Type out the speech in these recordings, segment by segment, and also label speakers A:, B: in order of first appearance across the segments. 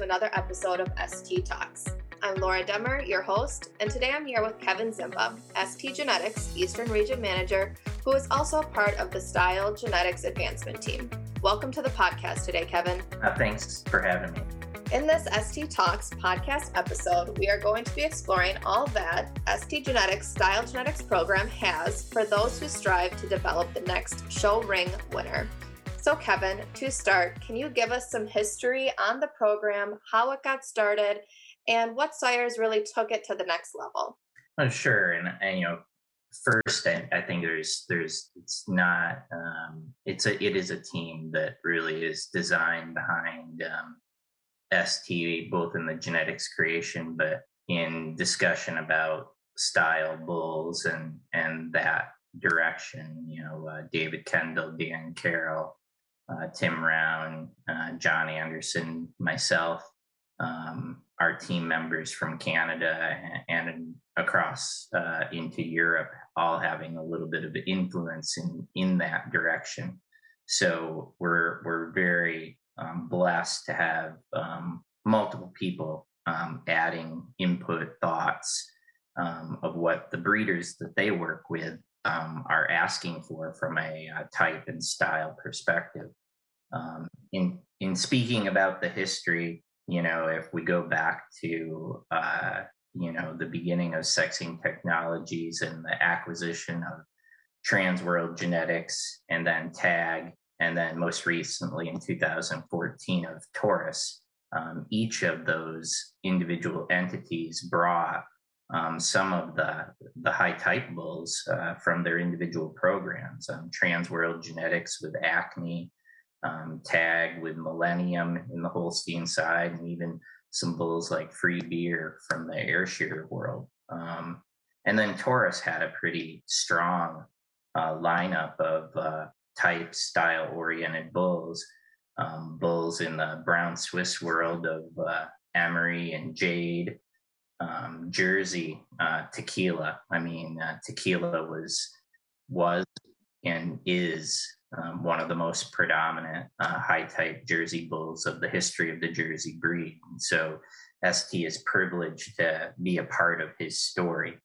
A: to another episode of ST Talks. I'm Laura Demmer, your host, and today I'm here with Kevin Ziemba, ST Genetics Eastern Region Manager, who is also a part of the Style Genetics Advancement Team. Welcome to the podcast today, Kevin.
B: Uh, thanks for having me.
A: In this ST Talks podcast episode, we are going to be exploring all that ST Genetics Style Genetics program has for those who strive to develop the next show ring winner. So, Kevin, to start, can you give us some history on the program, how it got started, and what sires really took it to the next level?
B: Oh, sure. And, and you know, first, I, I, think there's there's it's not um, it's a it is a team that really is designed behind um, ST, both in the genetics creation, but in discussion about style bulls and and that direction. You know, uh, David Kendall, Dan Carroll, uh, Tim Round, uh, John Anderson, myself, um, our team members from Canada and, and across uh, into Europe, all having a little bit of influence in in that direction. So we're we're very um, blessed to have um, multiple people um, adding input thoughts um, of what the breeders that they work with um, are asking for from a, a, type and style perspective. Um, in in speaking about the history, you know, if we go back to uh, you know the beginning of sexing technologies and the acquisition of Transworld Genetics and then Tag and then most recently in 2014 of Taurus. Um, each of those individual entities brought um, some of the the high type bulls uh, from their individual programs. Um, Transworld Genetics with Acme, um, Tag with Millennium in the Holstein side, and even some bulls like Free Beer from the Ayrshire world. Um, and then Taurus had a pretty strong uh, lineup of uh, type style oriented bulls. Um, bulls in the brown Swiss world of uh, and Jade, um, Jersey, uh, tequila. I mean, uh, tequila was was and is um, one of the most predominant uh, high type Jersey bulls of the history of the Jersey breed. And so ST is privileged to be a part of his story.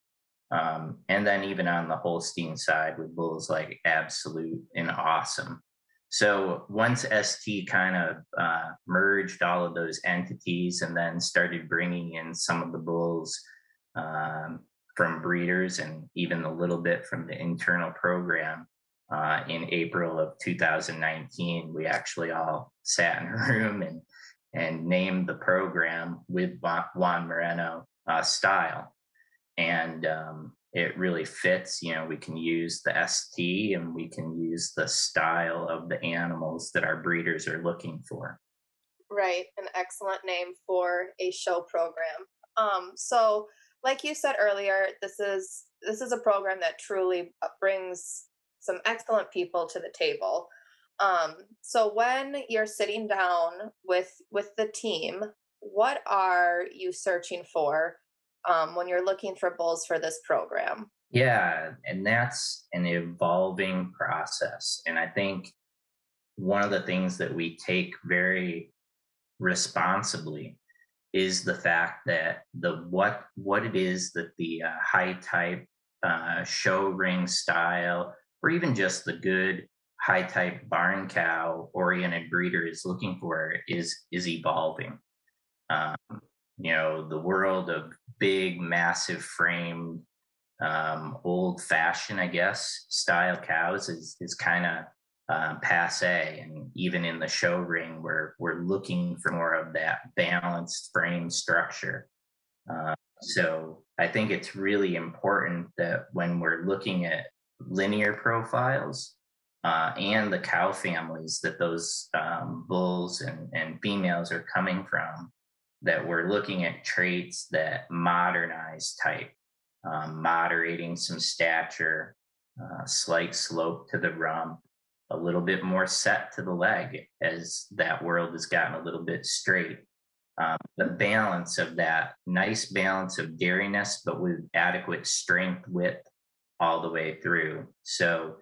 B: Um, and then even on the Holstein side with bulls like Absolute and Awesome. So once ST kind of uh, merged all of those entities and then started bringing in some of the bulls um, from breeders and even a little bit from the internal program, uh, in April of 2019, we actually all sat in a room and and named the program with Juan Moreno uh, style and um, it really fits. You know, we can use the ST and we can use the style of the animals that our breeders are looking for.
A: Right, an excellent name for a show program. Um, so, like you said earlier, this is this is a program that truly brings some excellent people to the table. Um, so when you're sitting down with with the team, what are you searching for um, when you're looking for bulls for this program?
B: Yeah, and that's an evolving process. And I think one of the things that we take very responsibly is the fact that the what what it is that the uh, high type uh, show ring style or even just the good high type barn cow oriented breeder is looking for is is evolving. Um, you know the world of big massive frame um, old fashioned i guess style cows is is kind of um, passe. And even in the show ring we're we're looking for more of that balanced frame structure. Uh, so i think it's really important that when we're looking at linear profiles uh, and the cow families that those um, bulls and, and females are coming from that we're looking at traits that modernize type, um, moderating some stature, uh, slight slope to the rump, a little bit more set to the leg as that world has gotten a little bit straight. Um, the balance of that nice balance of dairiness, but with adequate strength, width all the way through. So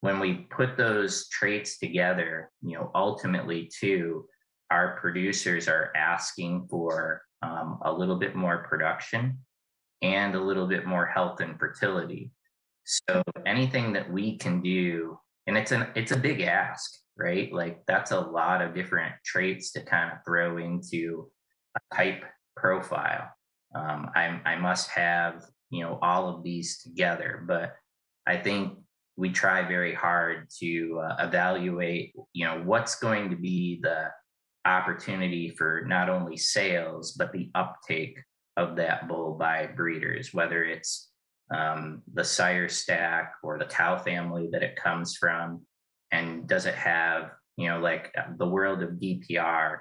B: when we put those traits together, you know, ultimately too, our producers are asking for um, a little bit more production and a little bit more health and fertility. So anything that we can do, and it's an it's a big ask, right? Like that's a lot of different traits to kind of throw into a type profile. Um, I I must have you know all of these together, but I think we try very hard to uh, evaluate you know what's going to be the opportunity for not only sales but the uptake of that bull by breeders whether it's um, the sire stack or the cow family that it comes from. And does it have you know like the world of dpr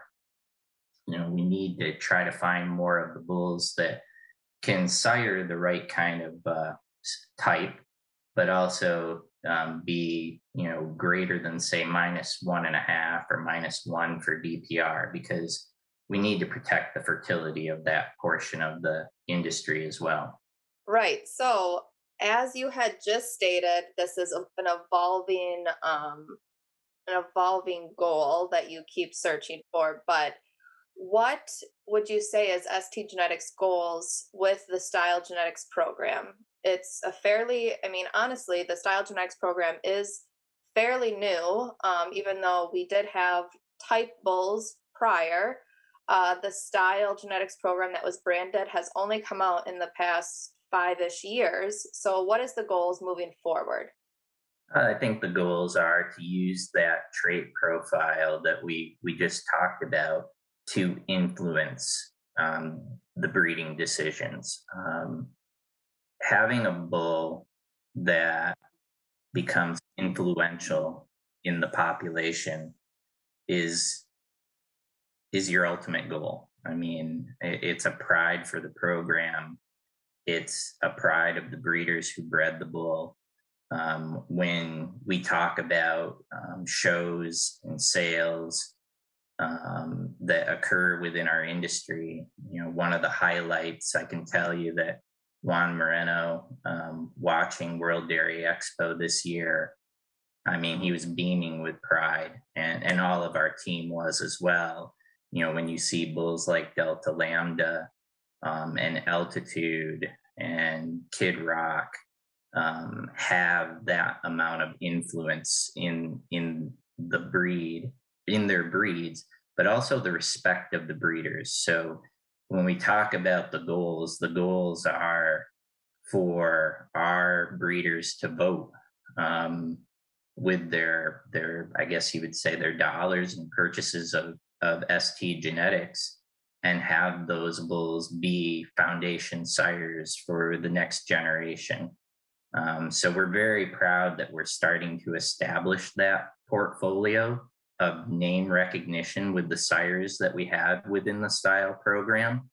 B: you know we need to try to find more of the bulls that can sire the right kind of uh, type but also um, be you know greater than say minus one and a half or minus one for DPR because we need to protect the fertility of that portion of the industry as well.
A: Right. So as you had just stated, this is an evolving um, an evolving goal that you keep searching for. But what would you say is ST Genetics goals with the Style Genetics program? it's a fairly i mean honestly the style genetics program is fairly new um, even though we did have type bulls prior. Uh, the style genetics program that was branded has only come out in the past five-ish years. So what is the goals moving forward?
B: I think the goals are to use that trait profile that we we just talked about to influence um, the breeding decisions um, having a bull that becomes influential in the population is is your ultimate goal. I mean, it's a pride for the program. It's a pride of the breeders who bred the bull. Um, when we talk about um, shows and sales um, that occur within our industry, you know, one of the highlights I can tell you that Juan Moreno um, watching World Dairy Expo this year. I mean, he was beaming with pride, and, and all of our team was as well. You know, when you see bulls like Delta Lambda um, and Altitude and Kid Rock um, have that amount of influence in in the breed, in their breeds, but also the respect of the breeders. So when we talk about the goals, the goals are for our breeders to vote um, with their their I guess you would say their dollars and purchases of of ST genetics and have those bulls be foundation sires for the next generation. Um, so we're very proud that we're starting to establish that portfolio of name recognition with the sires that we have within the style program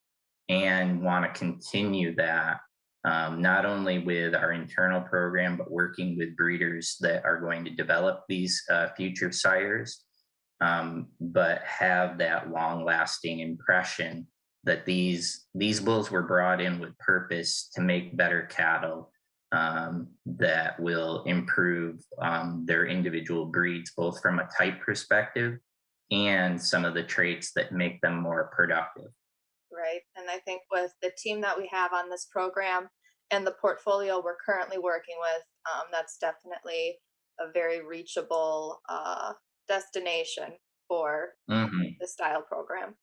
B: and want to continue that um, not only with our internal program but working with breeders that are going to develop these uh, future sires um, but have that long lasting impression that these these bulls were brought in with purpose to make better cattle um, that will improve um, their individual breeds, both from a type perspective and some of the traits that make them more productive.
A: Right. And I think with the team that we have on this program and the portfolio we're currently working with, um, that's definitely a very reachable uh, destination for mm-hmm. the style program.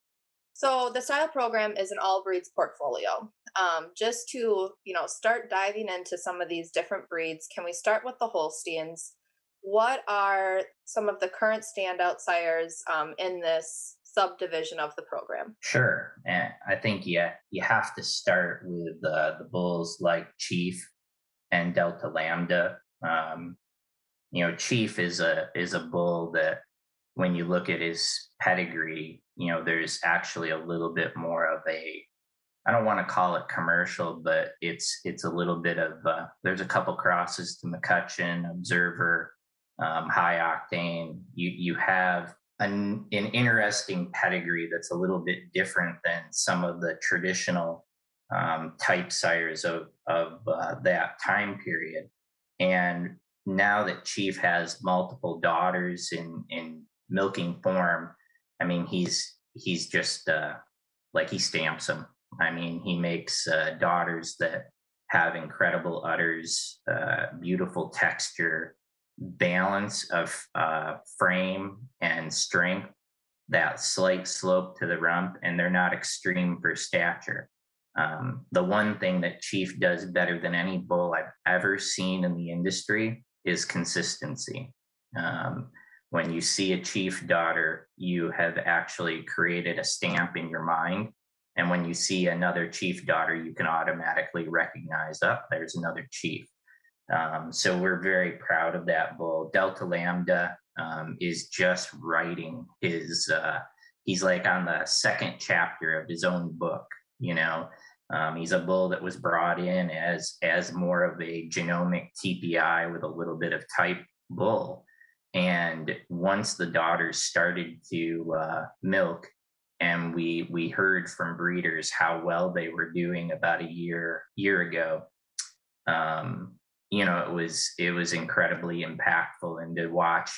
A: So the style program is an all breeds portfolio. Um, just to you know start diving into some of these different breeds, can we start with the Holsteins? What are some of the current standout sires um, in this subdivision of the program?
B: Sure, and I think yeah, you have to start with uh, the bulls like Chief and Delta Lambda. Um, you know, Chief is a is a bull that when you look at his pedigree, you know, there's actually a little bit more of a I don't want to call it commercial, but it's it's a little bit of uh, there's a couple crosses to McCutchen, Observer, um, High Octane. You you have an, an interesting pedigree that's a little bit different than some of the traditional um, type sires of of uh, that time period. And now that Chief has multiple daughters in in milking form, I mean, he's he's just uh, like he stamps them. I mean, he makes uh, daughters that have incredible udders, uh, beautiful texture, balance of uh, frame and strength, that slight slope to the rump, and they're not extreme for stature. Um, the one thing that Chief does better than any bull I've ever seen in the industry is consistency. Um, when you see a Chief daughter, you have actually created a stamp in your mind and when you see another chief daughter, you can automatically recognize, up oh, there's another chief. Um, so we're very proud of that bull. Delta Lambda um, is just writing his, uh, he's like on the second chapter of his own book, you know. Um, he's a bull that was brought in as as more of a genomic TPI with a little bit of type bull. And once the daughters started to uh, milk, and we we heard from breeders how well they were doing about a year year ago. Um, you know it was it was incredibly impactful and to watch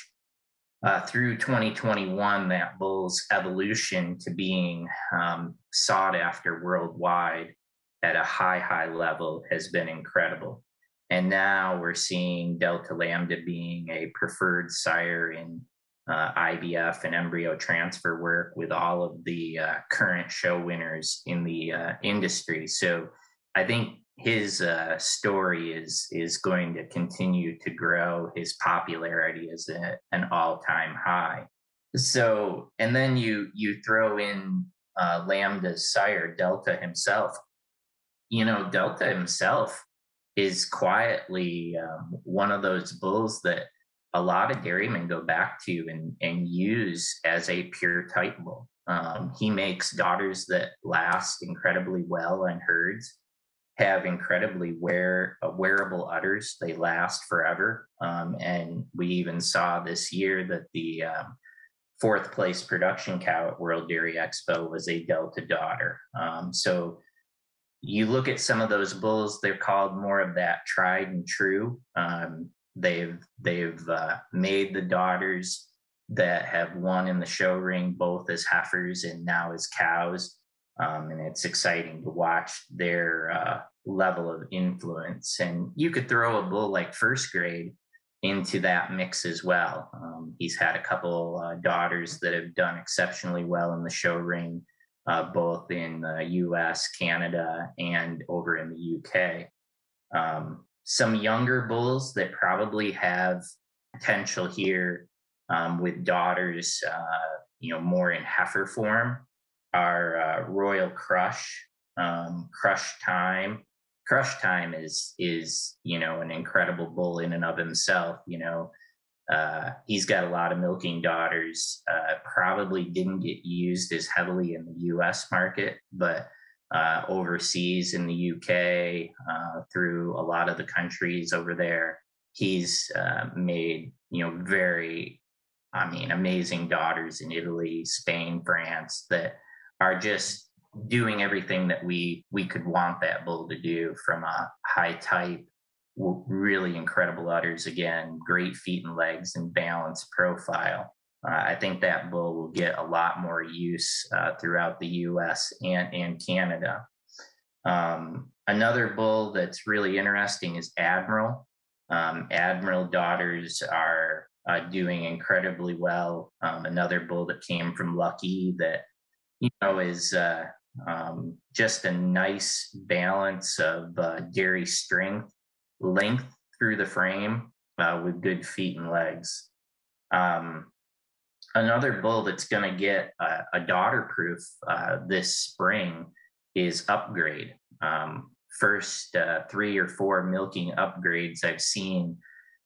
B: uh, through 2021 that bull's evolution to being um, sought after worldwide at a high high level has been incredible. And now we're seeing delta lambda being a preferred sire in uh, IVF and embryo transfer work with all of the uh, current show winners in the uh, industry. So I think his uh, story is is going to continue to grow. His popularity is at an all time high. So and then you you throw in uh, Lambda's sire Delta himself. You know Delta himself is quietly um, one of those bulls that a lot of dairymen go back to and, and use as a pure type bull. Um, he makes daughters that last incredibly well on herds, have incredibly wear, uh, wearable udders. They last forever. Um, and we even saw this year that the um, fourth place production cow at World Dairy Expo was a Delta daughter. Um, so you look at some of those bulls, they're called more of that tried and true. Um, They've they've uh, made the daughters that have won in the show ring both as heifers and now as cows, um, and it's exciting to watch their uh, level of influence. And you could throw a bull like first grade into that mix as well. Um, he's had a couple uh, daughters that have done exceptionally well in the show ring, uh, both in the US, Canada, and over in the UK. Um, some younger bulls that probably have potential here um, with daughters, uh, you know, more in heifer form are uh, Royal Crush, um, Crush Time. Crush Time is is you know an incredible bull in and of himself. You know, uh, he's got a lot of milking daughters. Uh, probably didn't get used as heavily in the U.S. market, but uh, overseas in the UK, uh, through a lot of the countries over there. He's uh, made, you know, very, I mean, amazing daughters in Italy, Spain, France that are just doing everything that we we could want that bull to do from a high type really incredible udders again great feet and legs and balanced profile uh, I think that bull will get a lot more use uh, throughout the US and, and Canada. Um, another bull that's really interesting is Admiral. Um, Admiral daughters are uh, doing incredibly well. Um, another bull that came from Lucky that, you know, is uh, um, just a nice balance of uh, dairy strength, length through the frame uh, with good feet and legs. Um, another bull that's going to get a, a daughter proof uh, this spring is upgrade. Um, first uh, three or four milking upgrades I've seen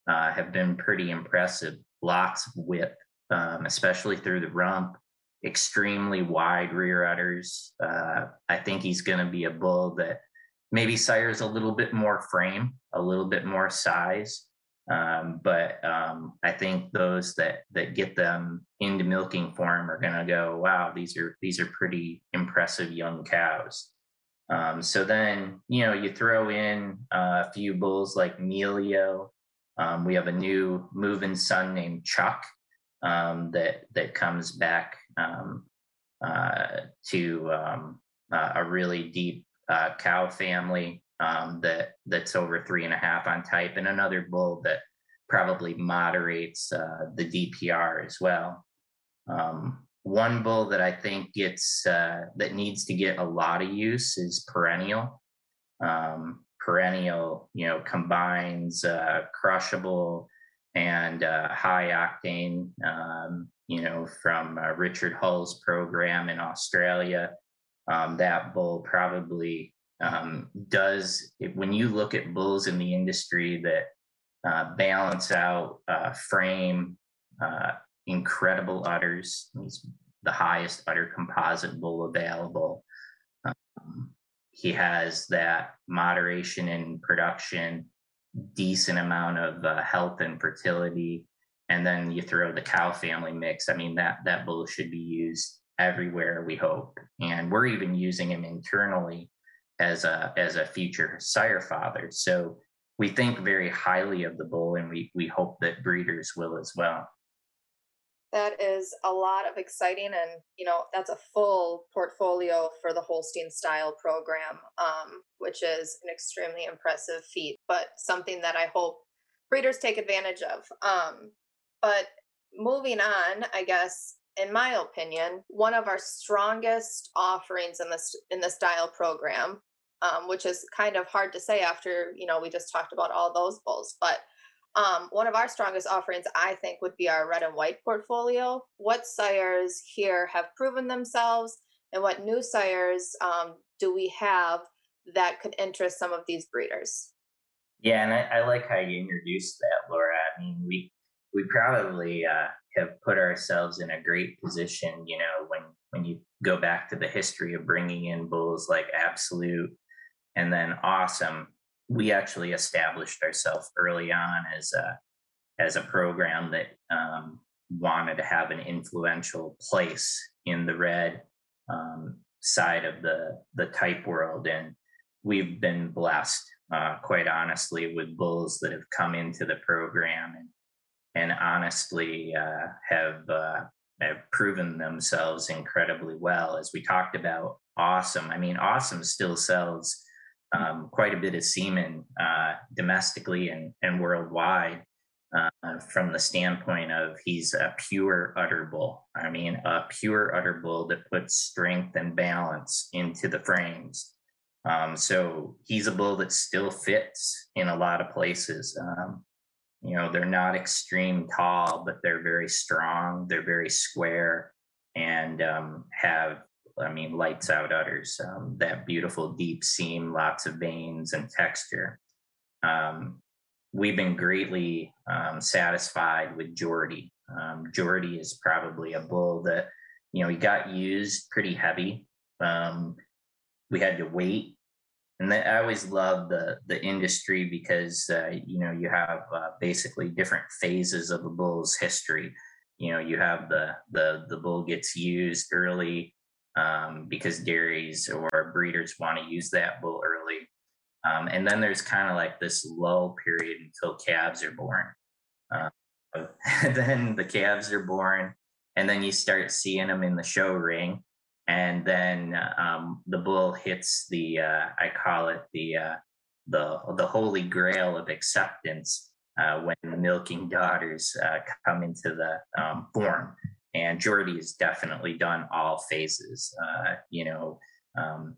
B: uh, have been pretty impressive. Lots of whip, um, especially through the rump. Extremely wide rear udders. Uh, I think he's going to be a bull that maybe sires a little bit more frame, a little bit more size, um, but um, I think those that that get them into milking form are going to go, wow, these are these are pretty impressive young cows. Um, so then you know you throw in uh, a few bulls like Melio. Um, we have a new Movin son named Chuck um, that that comes back um, uh, to uh, a really deep uh, cow family um, that that's over three and a half on type, and another bull that probably moderates uh, the DPR as well. Um, one bull that I think gets uh, that needs to get a lot of use is perennial. Um, perennial, you know, combines uh, Crushabull and uh, high octane, um, you know, from uh, Richard Hull's program in Australia. Um, that bull probably um, does, when you look at bulls in the industry that uh, balance out uh, frame, uh, incredible udders, he's the highest udder composite bull available. Um, he has that moderation in production, decent amount of uh, health and fertility, and then you throw the cow family mix. I mean that that bull should be used everywhere. We hope, and we're even using him internally as a as a future sire father. So we think very highly of the bull, and we we hope that breeders will as well
A: that is a lot of exciting and you know that's a full portfolio for the holstein style program um, which is an extremely impressive feat but something that i hope breeders take advantage of um, but moving on i guess in my opinion one of our strongest offerings in this in the style program um, which is kind of hard to say after you know we just talked about all those bulls but um, one of our strongest offerings, I think, would be our red and white portfolio. What sires here have proven themselves, and what new sires um, do we have that could interest some of these breeders?
B: Yeah, and I, I like how you introduced that, Laura. I mean, we we probably uh, have put ourselves in a great position. You know, when when you go back to the history of bringing in bulls like Absolute and then Awesome, we actually established ourselves early on as a as a program that um, wanted to have an influential place in the red um, side of the the type world, and we've been blessed, uh, quite honestly, with bulls that have come into the program and and honestly uh, have uh, have proven themselves incredibly well. As we talked about, awesome. I mean, awesome still sells um, quite a bit of semen uh, domestically and, and worldwide uh, from the standpoint of he's a pure udder bull. I mean, a pure udder bull that puts strength and balance into the frames. Um, so he's a bull that still fits in a lot of places. Um, you know, they're not extreme tall, but they're very strong. They're very square and um, have I mean, lights out udders, um, that beautiful deep seam, lots of veins and texture. Um, we've been greatly um, satisfied with Jordy. Um, Jordy is probably a bull that, you know, he got used pretty heavy. Um, we had to wait. And then I always love the the industry because uh, you know you have uh, basically different phases of a bull's history. You know, you have the the the bull gets used early um, because dairies or breeders want to use that bull early. Um, and then there's kind of like this lull period until calves are born. Uh, then the calves are born, and then you start seeing them in the show ring. And then um, the bull hits the, uh, I call it the, uh, the, the holy grail of acceptance uh, when the milking daughters uh, come into the um, form and Jordy has definitely done all phases. Uh, you know, um,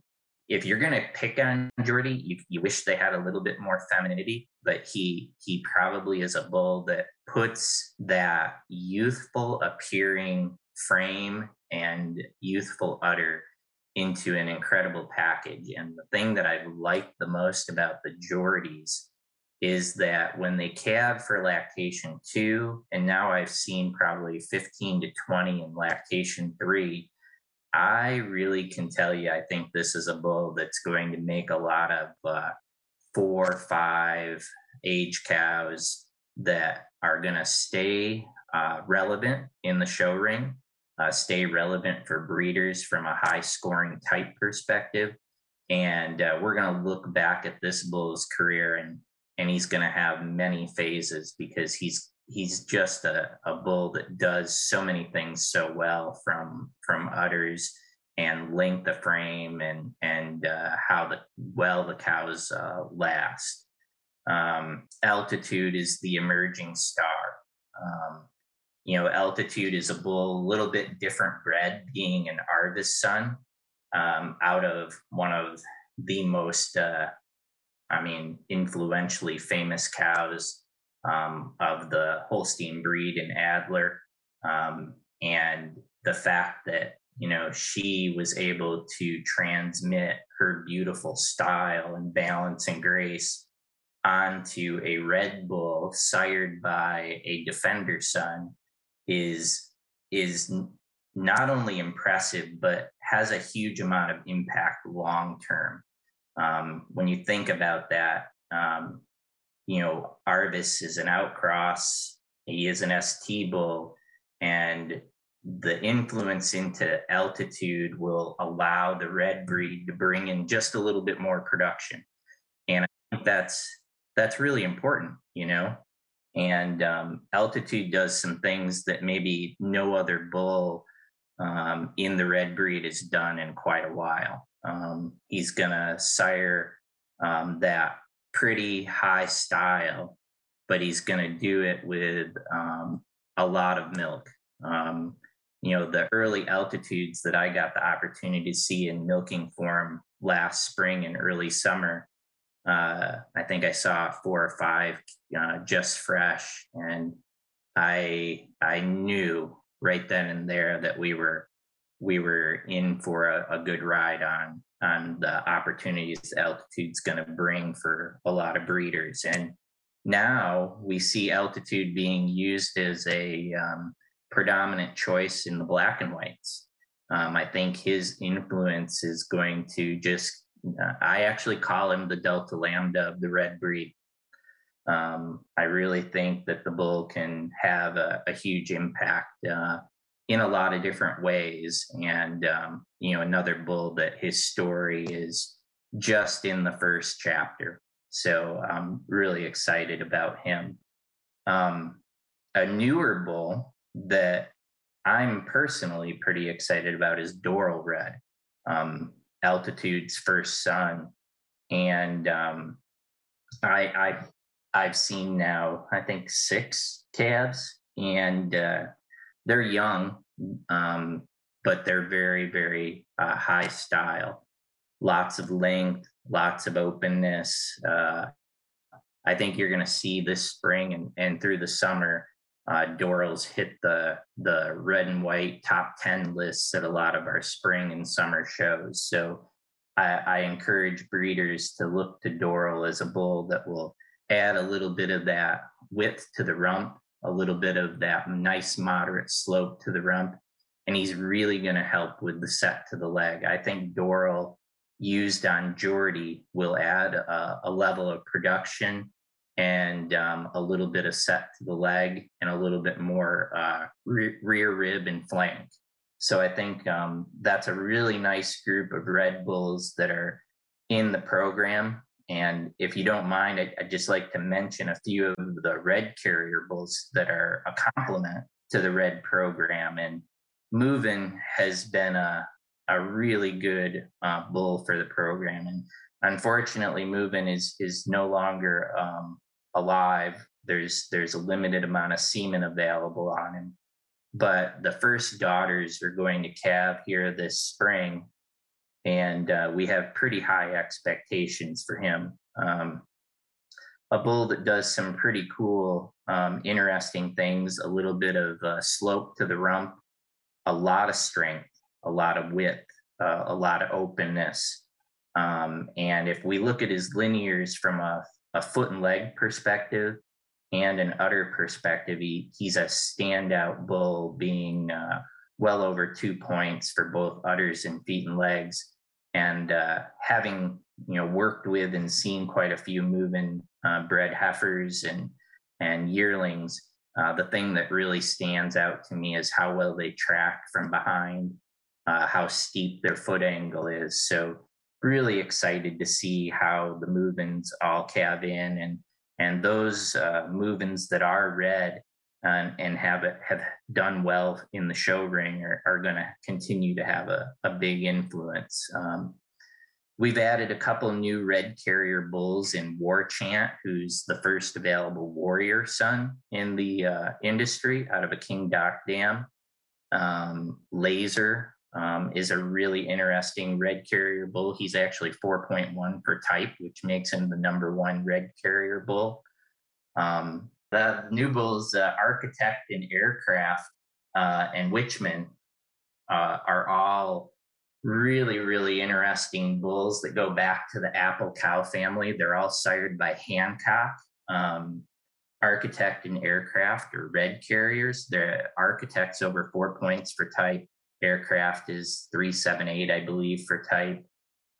B: if you're gonna pick on Jordy, you, you wish they had a little bit more femininity, but he he probably is a bull that puts that youthful appearing frame and youthful udder into an incredible package. And the thing that I've liked the most about the Jordys is that when they calve for lactation two, and now I've seen probably 15 to 20 in lactation three, I really can tell you, I think this is a bull that's going to make a lot of uh, four, five age cows that are going to stay uh, relevant in the show ring, uh, stay relevant for breeders from a high scoring type perspective. And uh, we're going to look back at this bull's career and and he's going to have many phases because he's he's just a, a bull that does so many things so well from from udders and length of frame and and uh, how the well the cows uh, last. Um, altitude is the emerging star. Um, you know, altitude is a bull, a little bit different bred, being an Arvis son, um, out of one of the most, uh, I mean, influentially famous cows um, of the Holstein breed in Adler. Um, and the fact that, you know, she was able to transmit her beautiful style and balance and grace onto a Red Bull sired by a defender son is is not only impressive but has a huge amount of impact long term. Um, when you think about that, um, you know, Arvis is an outcross, he is an ST bull, and the influence into altitude will allow the red breed to bring in just a little bit more production. And I think that's that's really important, you know. And um, altitude does some things that maybe no other bull um, in the red breed has done in quite a while. Um, he's gonna sire um, that pretty high style, but he's gonna do it with um, a lot of milk. Um, you know, the early altitudes that I got the opportunity to see in milking form last spring and early summer uh, I think I saw four or five uh, just fresh, and I I knew right then and there that we were we were in for a, a good ride on on the opportunities altitude's going to bring for a lot of breeders and now we see altitude being used as a um, predominant choice in the black and whites um, i think his influence is going to just uh, I actually call him the Delta Lambda of the red breed. Um, I really think that the bull can have a, a huge impact uh, in a lot of different ways. And, um, you know, another bull that his story is just in the first chapter. So I'm really excited about him. Um, a newer bull that I'm personally pretty excited about is Doral Red. Um, altitude's first son and um, I, I I've seen now I think six calves and uh, they're young um, but they're very very uh, high style lots of length lots of openness uh, I think you're going to see this spring and, and through the summer uh, Doral's hit the the red and white top 10 lists at a lot of our spring and summer shows. So I, I encourage breeders to look to Doral as a bull that will add a little bit of that width to the rump, a little bit of that nice moderate slope to the rump. And he's really going to help with the set to the leg. I think Doral used on Jordy will add a, a level of production and um, a little bit of set to the leg and a little bit more uh, re- rear rib and flank. So I think um, that's a really nice group of Red Bulls that are in the program. And if you don't mind, I, would just like to mention a few of the Red Carrier Bulls that are a complement to the Red program. And Movin has been a, a really good uh, bull for the program. And unfortunately, Movin is is no longer um, alive. There's there's a limited amount of semen available on him, but the first daughters are going to calve here this spring, and uh, we have pretty high expectations for him. Um, a bull that does some pretty cool, um, interesting things. A little bit of uh, slope to the rump, a lot of strength, a lot of width, uh, a lot of openness. Um, and if we look at his linears from a a foot and leg perspective and an udder perspective, he, he's a standout bull, being uh, well over two points for both udders and feet and legs. And uh, having you know worked with and seen quite a few Movin uh, bred heifers and and yearlings, uh, the thing that really stands out to me is how well they track from behind, uh, how steep their foot angle is. So really excited to see how the Movins all calve in and and those uh, Movins that are red and, and have it have done well in the show ring are, are going to continue to have a, a big influence. Um, we've added a couple new red carrier bulls in War Chant, who's the first available warrior son in the uh, industry out of a King Doc dam. Um, Laser um, is a really interesting red carrier bull. He's actually 4.1 per type, which makes him the number one red carrier bull. Um, the new bulls, uh, Architect and Aircraft uh, and Witchman, uh, are all really, really interesting bulls that go back to the apple cow family. They're all sired by Hancock. Um, architect and aircraft or red carriers. The architect's over four points for type. Aircraft is 378, I believe, for type.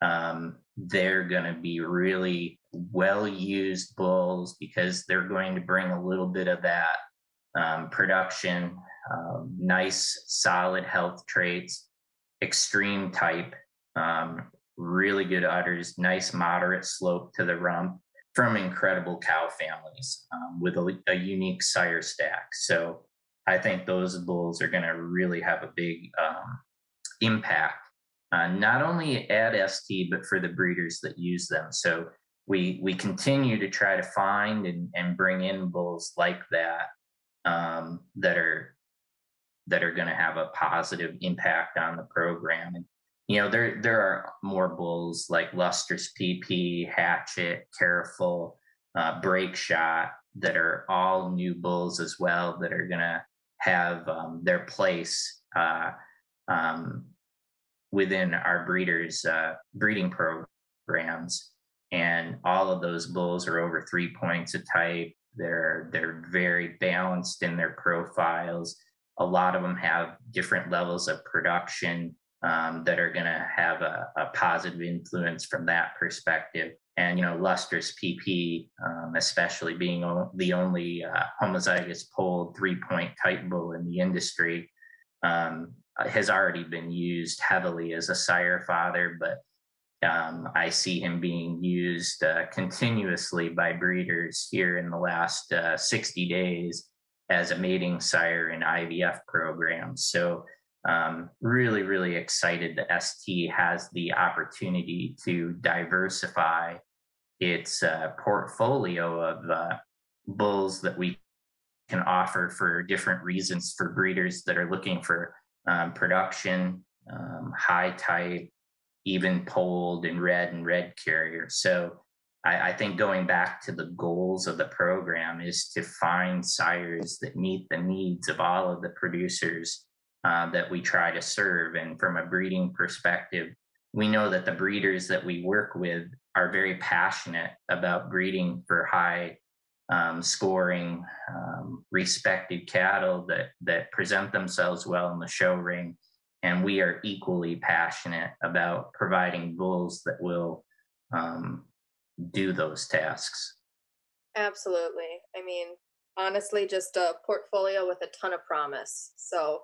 B: Um, they're going to be really well used bulls because they're going to bring a little bit of that um, production, um, nice, solid health traits, extreme type, um, really good udders, nice, moderate slope to the rump from incredible cow families um, with a, a, unique sire stack. So I think those bulls are going to really have a big um, impact, uh, not only at ST, but for the breeders that use them. So we we continue to try to find and, and bring in bulls like that um, that are that are going to have a positive impact on the program. And you know, there there are more bulls like Lustrous PP, Hatchet, Careful, uh, Break Shot that are all new bulls as well that are going to have um, their place uh, um, within our breeders' uh, breeding programs and all of those bulls are over three points of type. They're they're very balanced in their profiles. A lot of them have different levels of production um, that are going to have a, a, positive influence from that perspective. And you know, lustrous PP, um, especially being o- the only uh, homozygous polled three-point type bull in the industry, um, has already been used heavily as a sire father, but um, I see him being used uh, continuously by breeders here in the last uh, 60 days as a mating sire in IVF programs. So, um, really, really excited that ST has the opportunity to diversify its uh, portfolio of uh, bulls that we can offer for different reasons for breeders that are looking for um, production, um, high type, even polled in red and red carrier. So I, I, think going back to the goals of the program is to find sires that meet the needs of all of the producers uh, that we try to serve. And from a breeding perspective, we know that the breeders that we work with are very passionate about breeding for high um, scoring, um, respected cattle that that present themselves well in the show ring and we are equally passionate about providing bulls that will um, do those tasks.
A: Absolutely. I mean, honestly, just a portfolio with a ton of promise. So,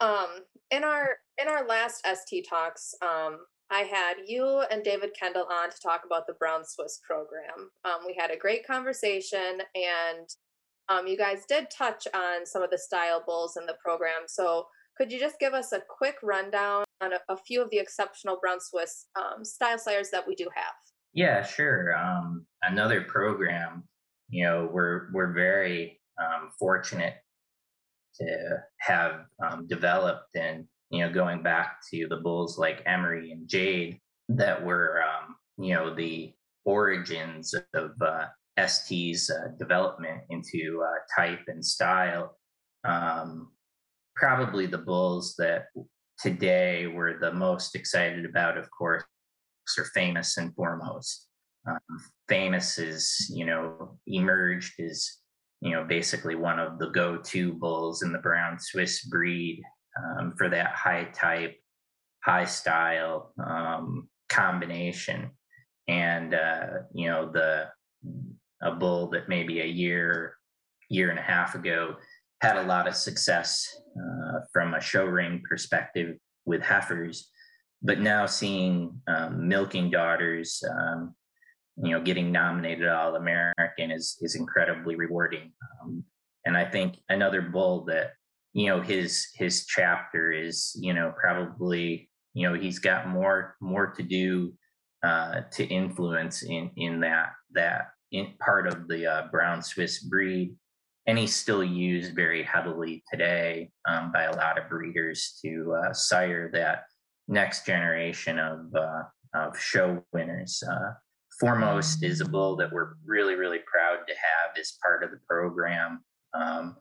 A: um, in our in our last ST talks, um, I had you and David Kendall on to talk about the Brown Swiss program. Um, we had a great conversation, and um, you guys did touch on some of the style bulls in the program. So could you just give us a quick rundown on a, a few of the exceptional Brown Swiss um, style sires that we do have?
B: Yeah, sure. Um, another program, you know, we're we're very um, fortunate to have um, developed, and you know, going back to the bulls like Emery and Jade, that were um, you know the origins of uh, ST's uh, development into uh, type and style. Um, probably the bulls that today we're the most excited about, of course, are famous and foremost. Um, famous is, you know, emerged as, you know, basically one of the go to bulls in the brown Swiss breed um, for that high type, high style um, combination. And, uh, you know, the, a bull that maybe a year, year and a half ago had a lot of success uh, from a show ring perspective with heifers, but now seeing um, milking daughters, um, you know, getting nominated All American is is incredibly rewarding. Um, and I think another bull that you know his his chapter is you know probably you know he's got more more to do uh, to influence in in that that in part of the uh, brown Swiss breed, and he's still used very heavily today um, by a lot of breeders to uh, sire that next generation of uh, of show winners. Uh, Foremost is a bull that we're really really proud to have as part of the program. Um,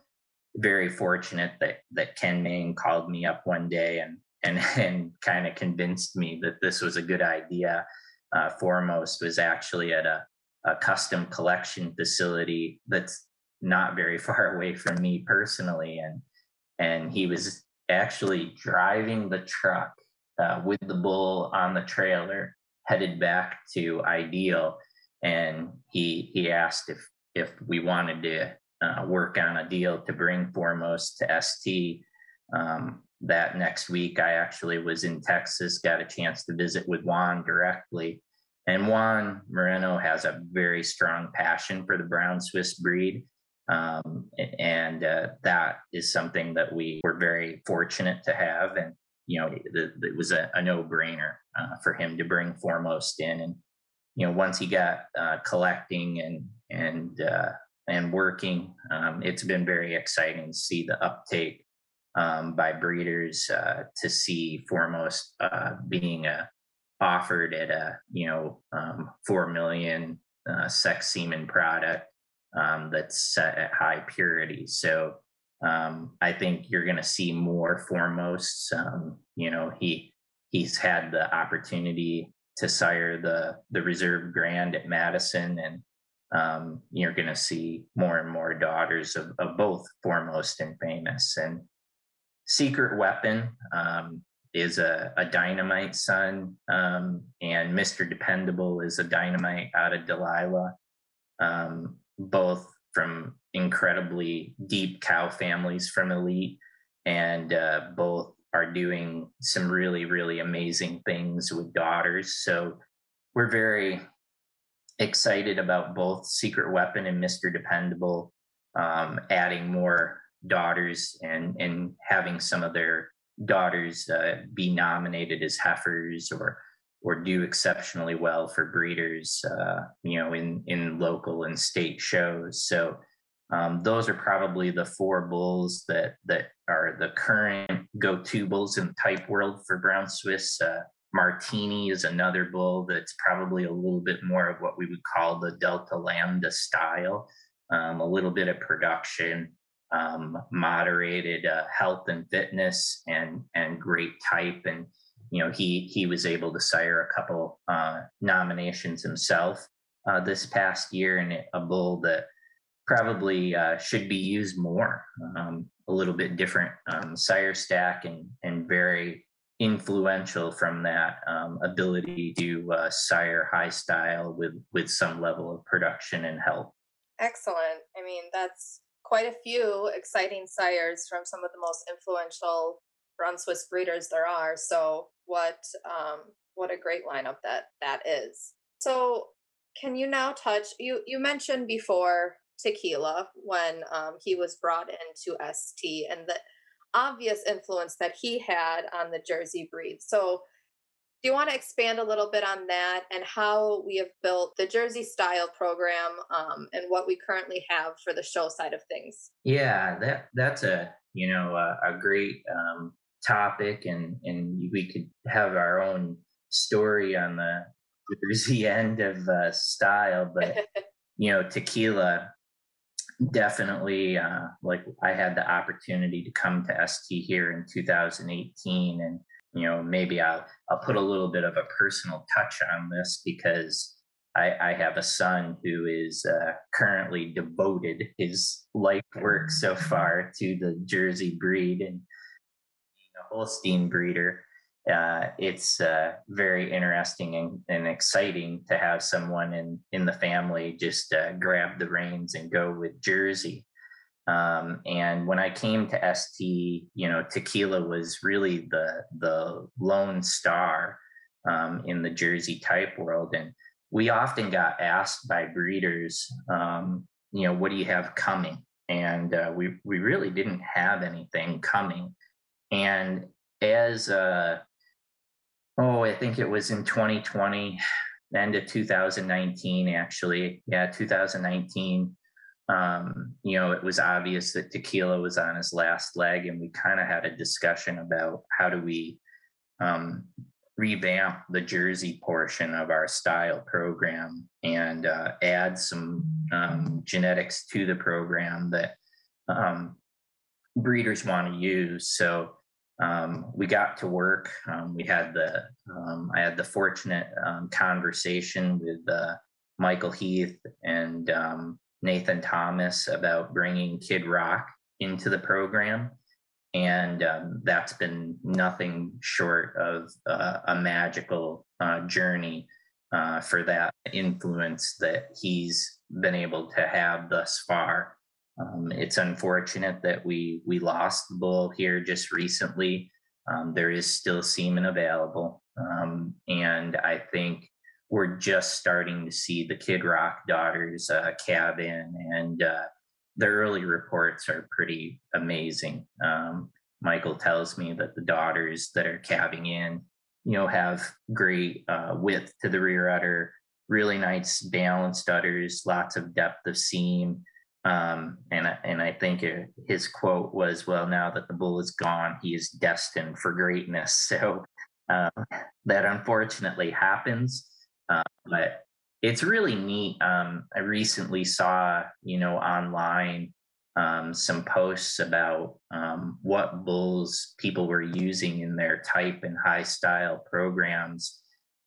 B: very fortunate that that Ken Main called me up one day and and and kind of convinced me that this was a good idea. Uh, foremost was actually at a, a custom collection facility that's not very far away from me personally, and and he was actually driving the truck uh, with the bull on the trailer headed back to Ideal, and he he asked if if we wanted to uh, work on a deal to bring Foremost to ST. Um, that next week, I actually was in Texas, got a chance to visit with Juan directly. And Juan Moreno has a very strong passion for the brown Swiss breed. Um, and uh, that is something that we were very fortunate to have. And, you know, it, it was a, a no brainer uh, for him to bring Foremost in. And, you know, once he got uh, collecting and, and, uh, and working, um, it's been very exciting to see the uptake um, by breeders uh, to see foremost uh, being offered at a you know um, four million sex semen product um, that's set at high purity. So um, I think you're going to see more foremost. Um, you know he he's had the opportunity to sire the the reserve grand at Madison and um, you're going to see more and more daughters of, of both foremost and famous and secret weapon um, is a, a, dynamite son um, and mr dependable is a dynamite out of delilah um, both from incredibly deep cow families from elite and uh, both are doing some really really amazing things with daughters so we're very excited about both Secret Weapon and Mr. Dependable um, adding more daughters and and having some of their daughters uh, be nominated as heifers or or do exceptionally well for breeders, uh, you know, in in local and state shows. So um, those are probably the four bulls that that are the current go-to bulls in the type world for Brown Swiss. Uh, Martini is another bull that's probably a little bit more of what we would call the Delta Lambda style, um, a little bit of production, um, moderated uh, health and fitness, and and great type. And you know he he was able to sire a couple uh, nominations himself uh, this past year, and a bull that probably uh, should be used more. Um, a little bit different um, sire stack and and very influential from that um, ability to uh, sire high style with with some level of production and health.
A: Excellent. I mean, that's quite a few exciting sires from some of the most influential brown Swiss breeders there are. So, what um, what a great lineup that that is. So, can you now touch? You you mentioned before tequila when um, he was brought into ST and the obvious influence that he had on the Jersey breed. So, do you want to expand a little bit on that and how we have built the Jersey style program um, and what we currently have for the show side of things?
B: Yeah, that that's a you know a, a great um, topic, and and we could have our own story on the Jersey end of uh, style, but you know tequila definitely uh, like i had the opportunity to come to st here in 2018 and you know maybe i'll i'll put a little bit of a personal touch on this because i i have a son who is uh, currently devoted his life work so far to the jersey breed and holstein breeder uh, it's uh, very interesting and, and, exciting to have someone in in the family just uh, grab the reins and go with Jersey. Um, and when I came to ST, you know, tequila was really the the lone star um, in the Jersey type world, and we often got asked by breeders, um, you know, what do you have coming? and uh, we we really didn't have anything coming. And as uh, oh, I think it was in 2020, end of 2019, actually, yeah, 2019. Um, you know, it was obvious that tequila was on his last leg, and we kind of had a discussion about how do we um, revamp the Jersey portion of our style program and uh, add some um, genetics to the program that um, breeders want to use. So um, we got to work. Um, we had the um, I had the fortunate um, conversation with uh, Michael Heath and Nathan Thomas about bringing Kid Rock into the program and um, that's been nothing short of uh, a magical uh, journey uh, for that influence that he's been able to have thus far. Um, it's unfortunate that we we lost the bull here just recently. Um, there is still semen available, um, and I think we're just starting to see the Kid Rock daughters uh, and uh, the early reports are pretty amazing. Um, Michael tells me that the daughters that are calving in, you know, have great uh, width to the rear udder, really nice balanced udders, lots of depth of seam. Um, and and I think his quote was, "Well, now that the bull is gone, he is destined for greatness." So um, that unfortunately happens, uh, but it's really neat. Um, I recently saw, you know, online um, some posts about um, what bulls people were using in their type and high style programs.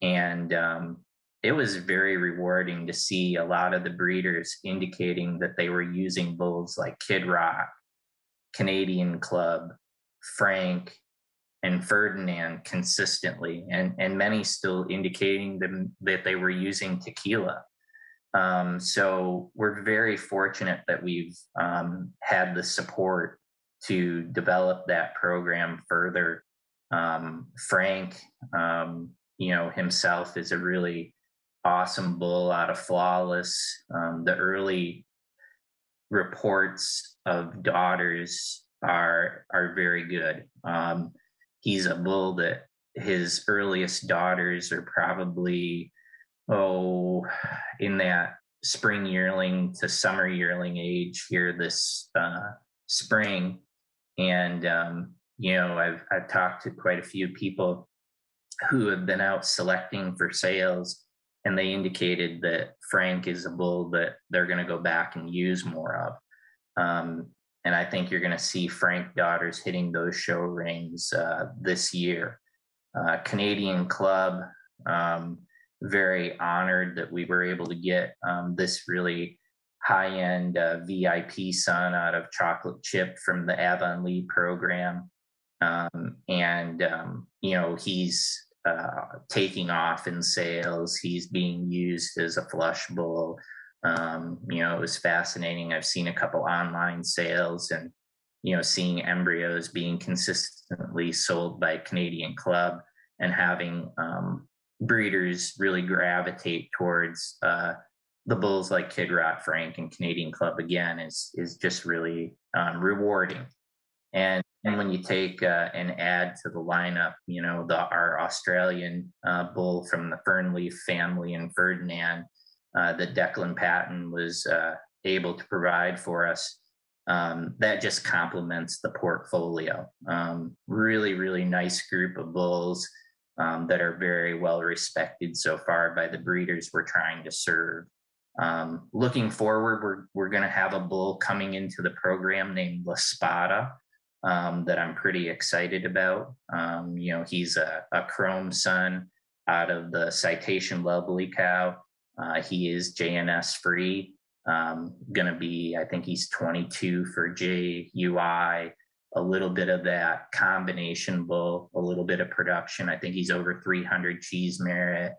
B: And um, it was very rewarding to see a lot of the breeders indicating that they were using bulls like Kid Rock, Canadian Club, Frank, and Ferdinand consistently, and, and many still indicating them that they were using tequila. Um, so we're very fortunate that we've um, had the support to develop that program further. Um, Frank, um, you know, himself is a really awesome bull out of flawless. Um, the early reports of daughters are are very good. Um, he's a bull that his earliest daughters are probably oh in that spring yearling to summer yearling age here this uh, spring and um, you know I've I've talked to quite a few people who have been out selecting for sales and they indicated that Frank is a bull that they're going to go back and use more of. Um, and I think you're going to see Frank daughters hitting those show rings uh, this year. Uh, Canadian Club, um, very honored that we were able to get um, this really high end uh, VIP son out of chocolate chip from the Avonlea program. Um, and, um, you know, he's uh, taking off in sales, he's being used as a flush bull. Um, you know, it was fascinating. I've seen a couple online sales and, you know, seeing embryos being consistently sold by Canadian Club and having um, breeders really gravitate towards uh, the bulls like Kid Rock, Frank, and Canadian Club again is is just really um, rewarding. And and when you take uh, and add to the lineup, you know, the our Australian uh, bull from the Fernleaf family and Ferdinand, uh, that Declan Patton was uh, able to provide for us, um, that just complements the portfolio. Um, really, really nice group of bulls um, that are very well respected so far by the breeders we're trying to serve. Um, looking forward, we're, we're going to have a bull coming into the program named La Spada um, that I'm pretty excited about. Um, you know, he's a, a chrome son out of the citation lovely cow. Uh, he is JNS free. Um, going to be, I think he's 22 for JUI, a little bit of that combination bull, a little bit of production. I think he's over 300 cheese merit.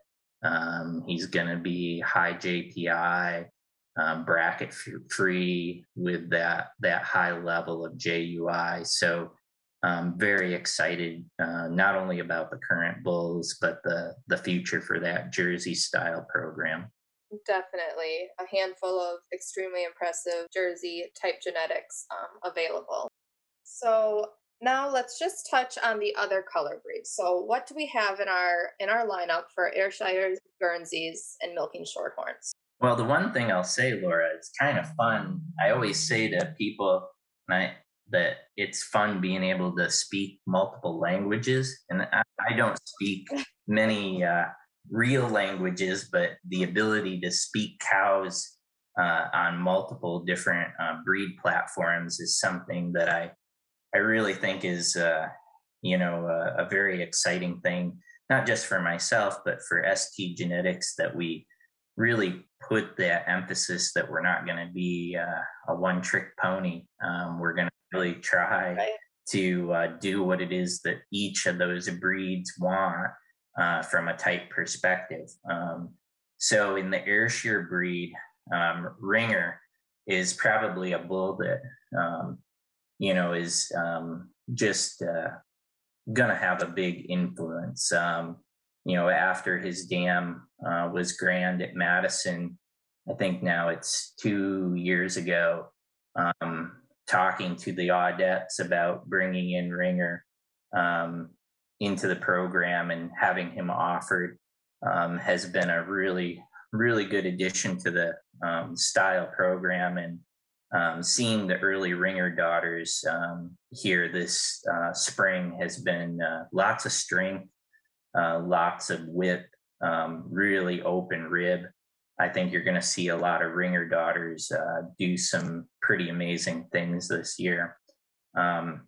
B: Um, he's going to be high JPI, um, bracket free with that that high level of JUI. So um, very excited uh, not only about the current bulls but the the future for that Jersey style program.
A: Definitely a handful of extremely impressive Jersey type genetics um, available. So now let's just touch on the other color breeds. So what do we have in our in our lineup for Ayrshires, Guernseys, and Milking Shorthorns?
B: Well, the one thing I'll say, Laura, it's kind of fun. I always say to people I, that it's fun being able to speak multiple languages, and I, I don't speak many uh, real languages, but the ability to speak cows uh, on multiple different uh, breed platforms is something that I I really think is uh, you know a, a, very exciting thing, not just for myself, but for ST Genetics that we really put that emphasis that we're not going to be uh, a one trick pony. Um, we're going to really try right. to uh, do what it is that each of those breeds want uh, from a type perspective. Um, so in the Ayrshire breed, um, Ringer is probably a bull that um, you know, is um, just uh, going to have a big influence. Um, you know, after his dam uh, was grand at Madison, I think now it's two years ago, um, talking to the Audettes about bringing in Ringer um, into the program and having him offered um, has been a really, really good addition to the um, style program. And um, seeing the early ringer daughters um, here this uh, spring has been uh, lots of strength, uh, lots of whip, um, really open rib. I think you're going to see a lot of ringer daughters uh, do some pretty amazing things this year. Um,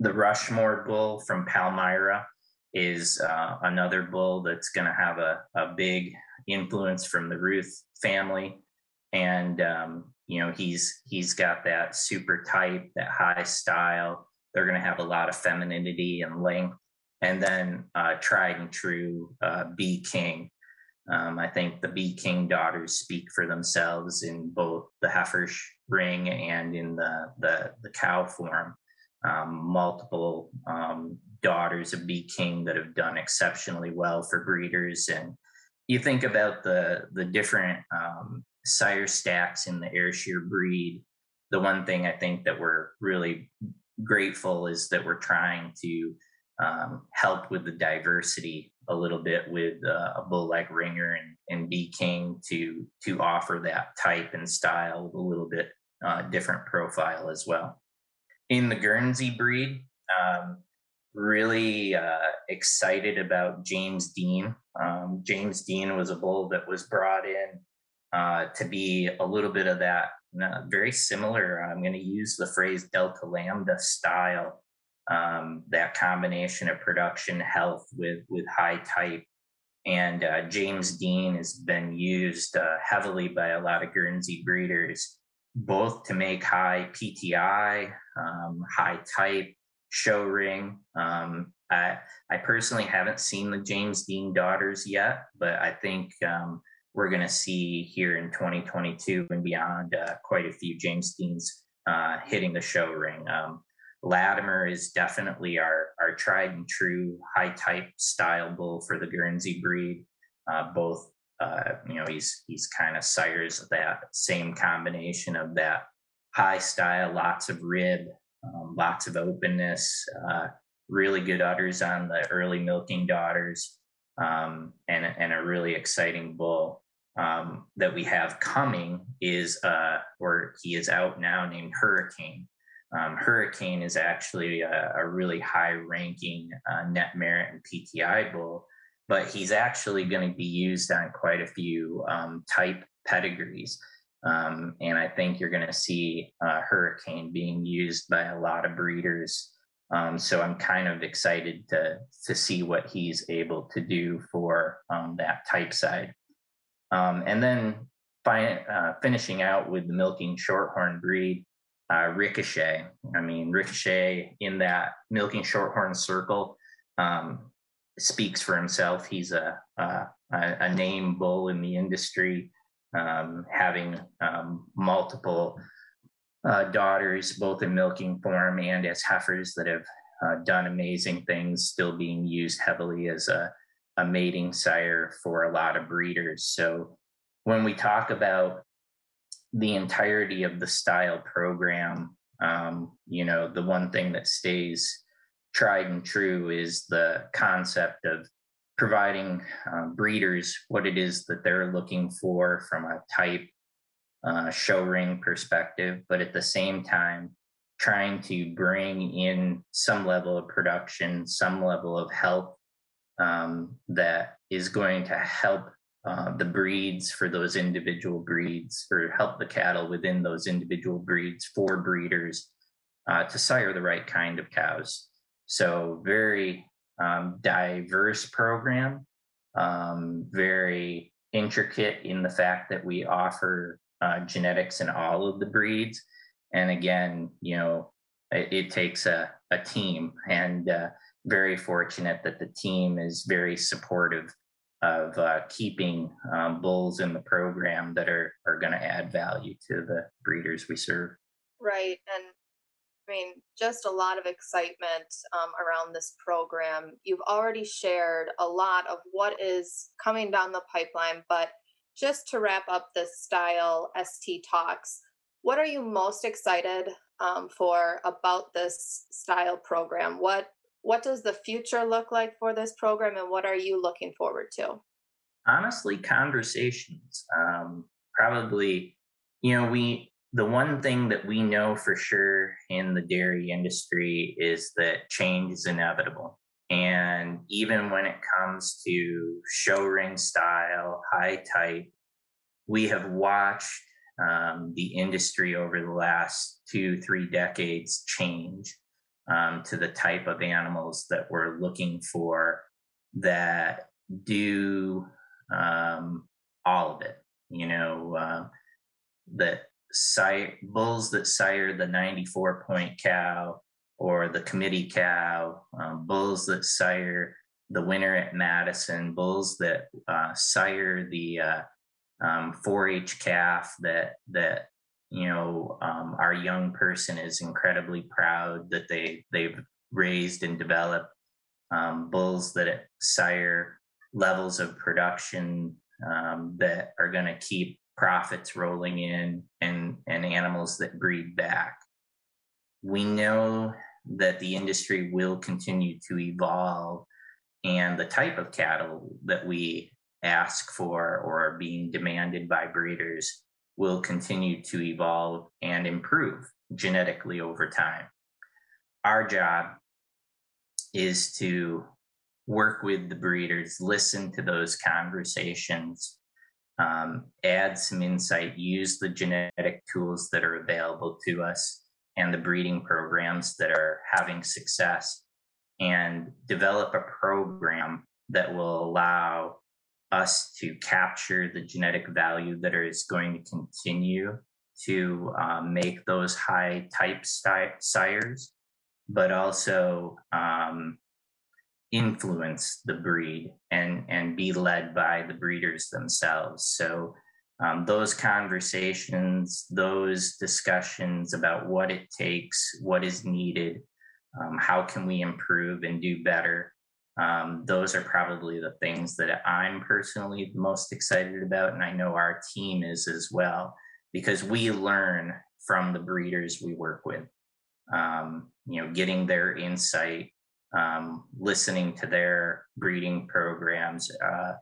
B: the Rushmore bull from Palmyra is uh, another bull that's going to have a, a big influence from the Ruth family. And um, you know he's he's got that super type that high style they're going to have a lot of femininity and length and then uh, tried and true uh, b king. Um, i think the b king daughters speak for themselves in both the heifer ring and in the the, the cow form. Um, multiple um, daughters of b king that have done exceptionally well for breeders. And you think about the the different um, sire stacks in the Ayrshire breed, the one thing I think that we're really grateful is that we're trying to um, help with the diversity a little bit with uh, a bull like Ringer and, and B King to to offer that type and style with a little bit uh, different profile as well. In the Guernsey breed, um, really uh, excited about James Dean. Um, James Dean was a bull that was brought in uh, to be a little bit of that uh, very similar. I'm going to use the phrase Delta Lambda style, um, that combination of production health with with high type. And uh, James Dean has been used uh, heavily by a lot of Guernsey breeders, both to make high PTI, um, high type, show ring. Um, I, I personally haven't seen the James Dean daughters yet, but I think um, we're going to see here in 2022 and beyond uh, quite a few James Deans uh, hitting the show ring. Latimer is definitely our, our tried and true high type style bull for the Guernsey breed. Uh, both, uh, you know, he's he's kind of sires that same combination of that high style, lots of rib, um, lots of openness, uh, really good udders on the early milking daughters, um, and and a really exciting bull um, that we have coming is, uh, or he is out now, named Hurricane. Um, Hurricane is actually a, a really high ranking uh, net merit and PTI bull, but he's actually going to be used on quite a few um, type pedigrees. Um, and I think you're going to see uh, Hurricane being used by a lot of breeders. Um, so I'm kind of excited to to see what he's able to do for um, that type side. Um, and then fi- uh, finishing out with the milking shorthorn breed, uh, Ricochet. I mean, Ricochet in that milking shorthorn circle um, speaks for himself. He's a, a, a name bull in the industry, um, having um, multiple uh, daughters, both in milking form and as heifers that have uh, done amazing things, still being used heavily as a a mating sire for a lot of breeders. So when we talk about the entirety of the style program, um, you know, the one thing that stays tried and true is the concept of providing uh, breeders what it is that they're looking for from a type uh, show ring perspective, but at the same time, trying to bring in some level of production, some level of help um, that is going to help uh, the breeds for those individual breeds or help the cattle within those individual breeds for breeders uh, to sire the right kind of cows. So, very um, diverse program, um, very intricate in the fact that we offer uh, genetics in all of the breeds. And again, you know, it, it takes a, a team, and uh, very fortunate that the team is very supportive of uh, keeping um, bulls in the program that are are going to add value to the breeders we serve.
A: Right, and I mean, just a lot of excitement um, around this program. You've already shared a lot of what is coming down the pipeline, but just to wrap up this style ST talks, what are you most excited um, for about this style program? What what does the future look like for this program, and what are you looking forward to?
B: Honestly, conversations. Um, probably, you know, we the one thing that we know for sure in the dairy industry is that change is inevitable. And even when it comes to show ring style, high type, we have watched um, the industry over the last two, three decades change um, to the type of animals that we're looking for that do um, all of it. You know, uh, that sire bulls that sire the 94 point cow or the committee cow, um, bulls that sire the winner at Madison, bulls that uh, sire the uh, um, 4-H calf that that you know um, our young person is incredibly proud that they they've raised and developed um, bulls that sire levels of production um, that are going to keep profits rolling in and and animals that breed back. We know that the industry will continue to evolve and the type of cattle that we ask for or are being demanded by breeders will continue to evolve and improve genetically over time. Our job is to work with the breeders, listen to those conversations, um, add some insight, use the genetic tools that are available to us and the breeding programs that are having success, and develop a program that will allow us to capture the genetic value that is going to continue to um, make those high type sires, but also um, influence the breed and and be led by the breeders themselves. So um, those conversations, those discussions about what it takes, what is needed, um, how can we improve and do better, um, those are probably the things that I'm personally most excited about, and I know our team is as well, because we learn from the breeders we work with. Um, you know, getting their insight, um, listening to their breeding programs uh,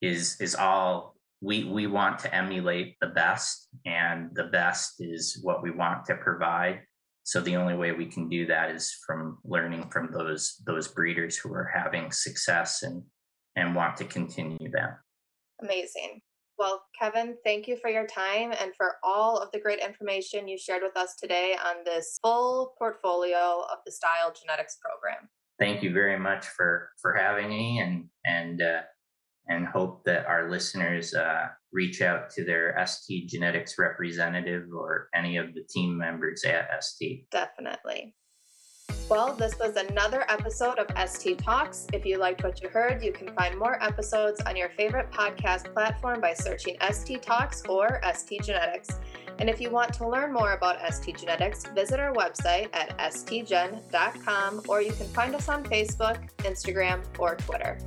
B: is is all we we want to emulate the best, and the best is what we want to provide so the only way we can do that is from learning from those those breeders who are having success and and want to continue that
A: amazing. Well kevin thank you for your time and for all of the great information you shared with us today on this full portfolio of the style genetics program.
B: Thank you very much for for having me and and uh, and hope that our listeners uh, reach out to their ST genetics representative or any of the team members at ST.
A: Definitely. Well, this was another episode of ST Talks. If you liked what you heard, you can find more episodes on your favorite podcast platform by searching ST Talks or ST Genetics. And if you want to learn more about ST Genetics, visit our website at stgen.com or you can find us on Facebook, Instagram, or Twitter.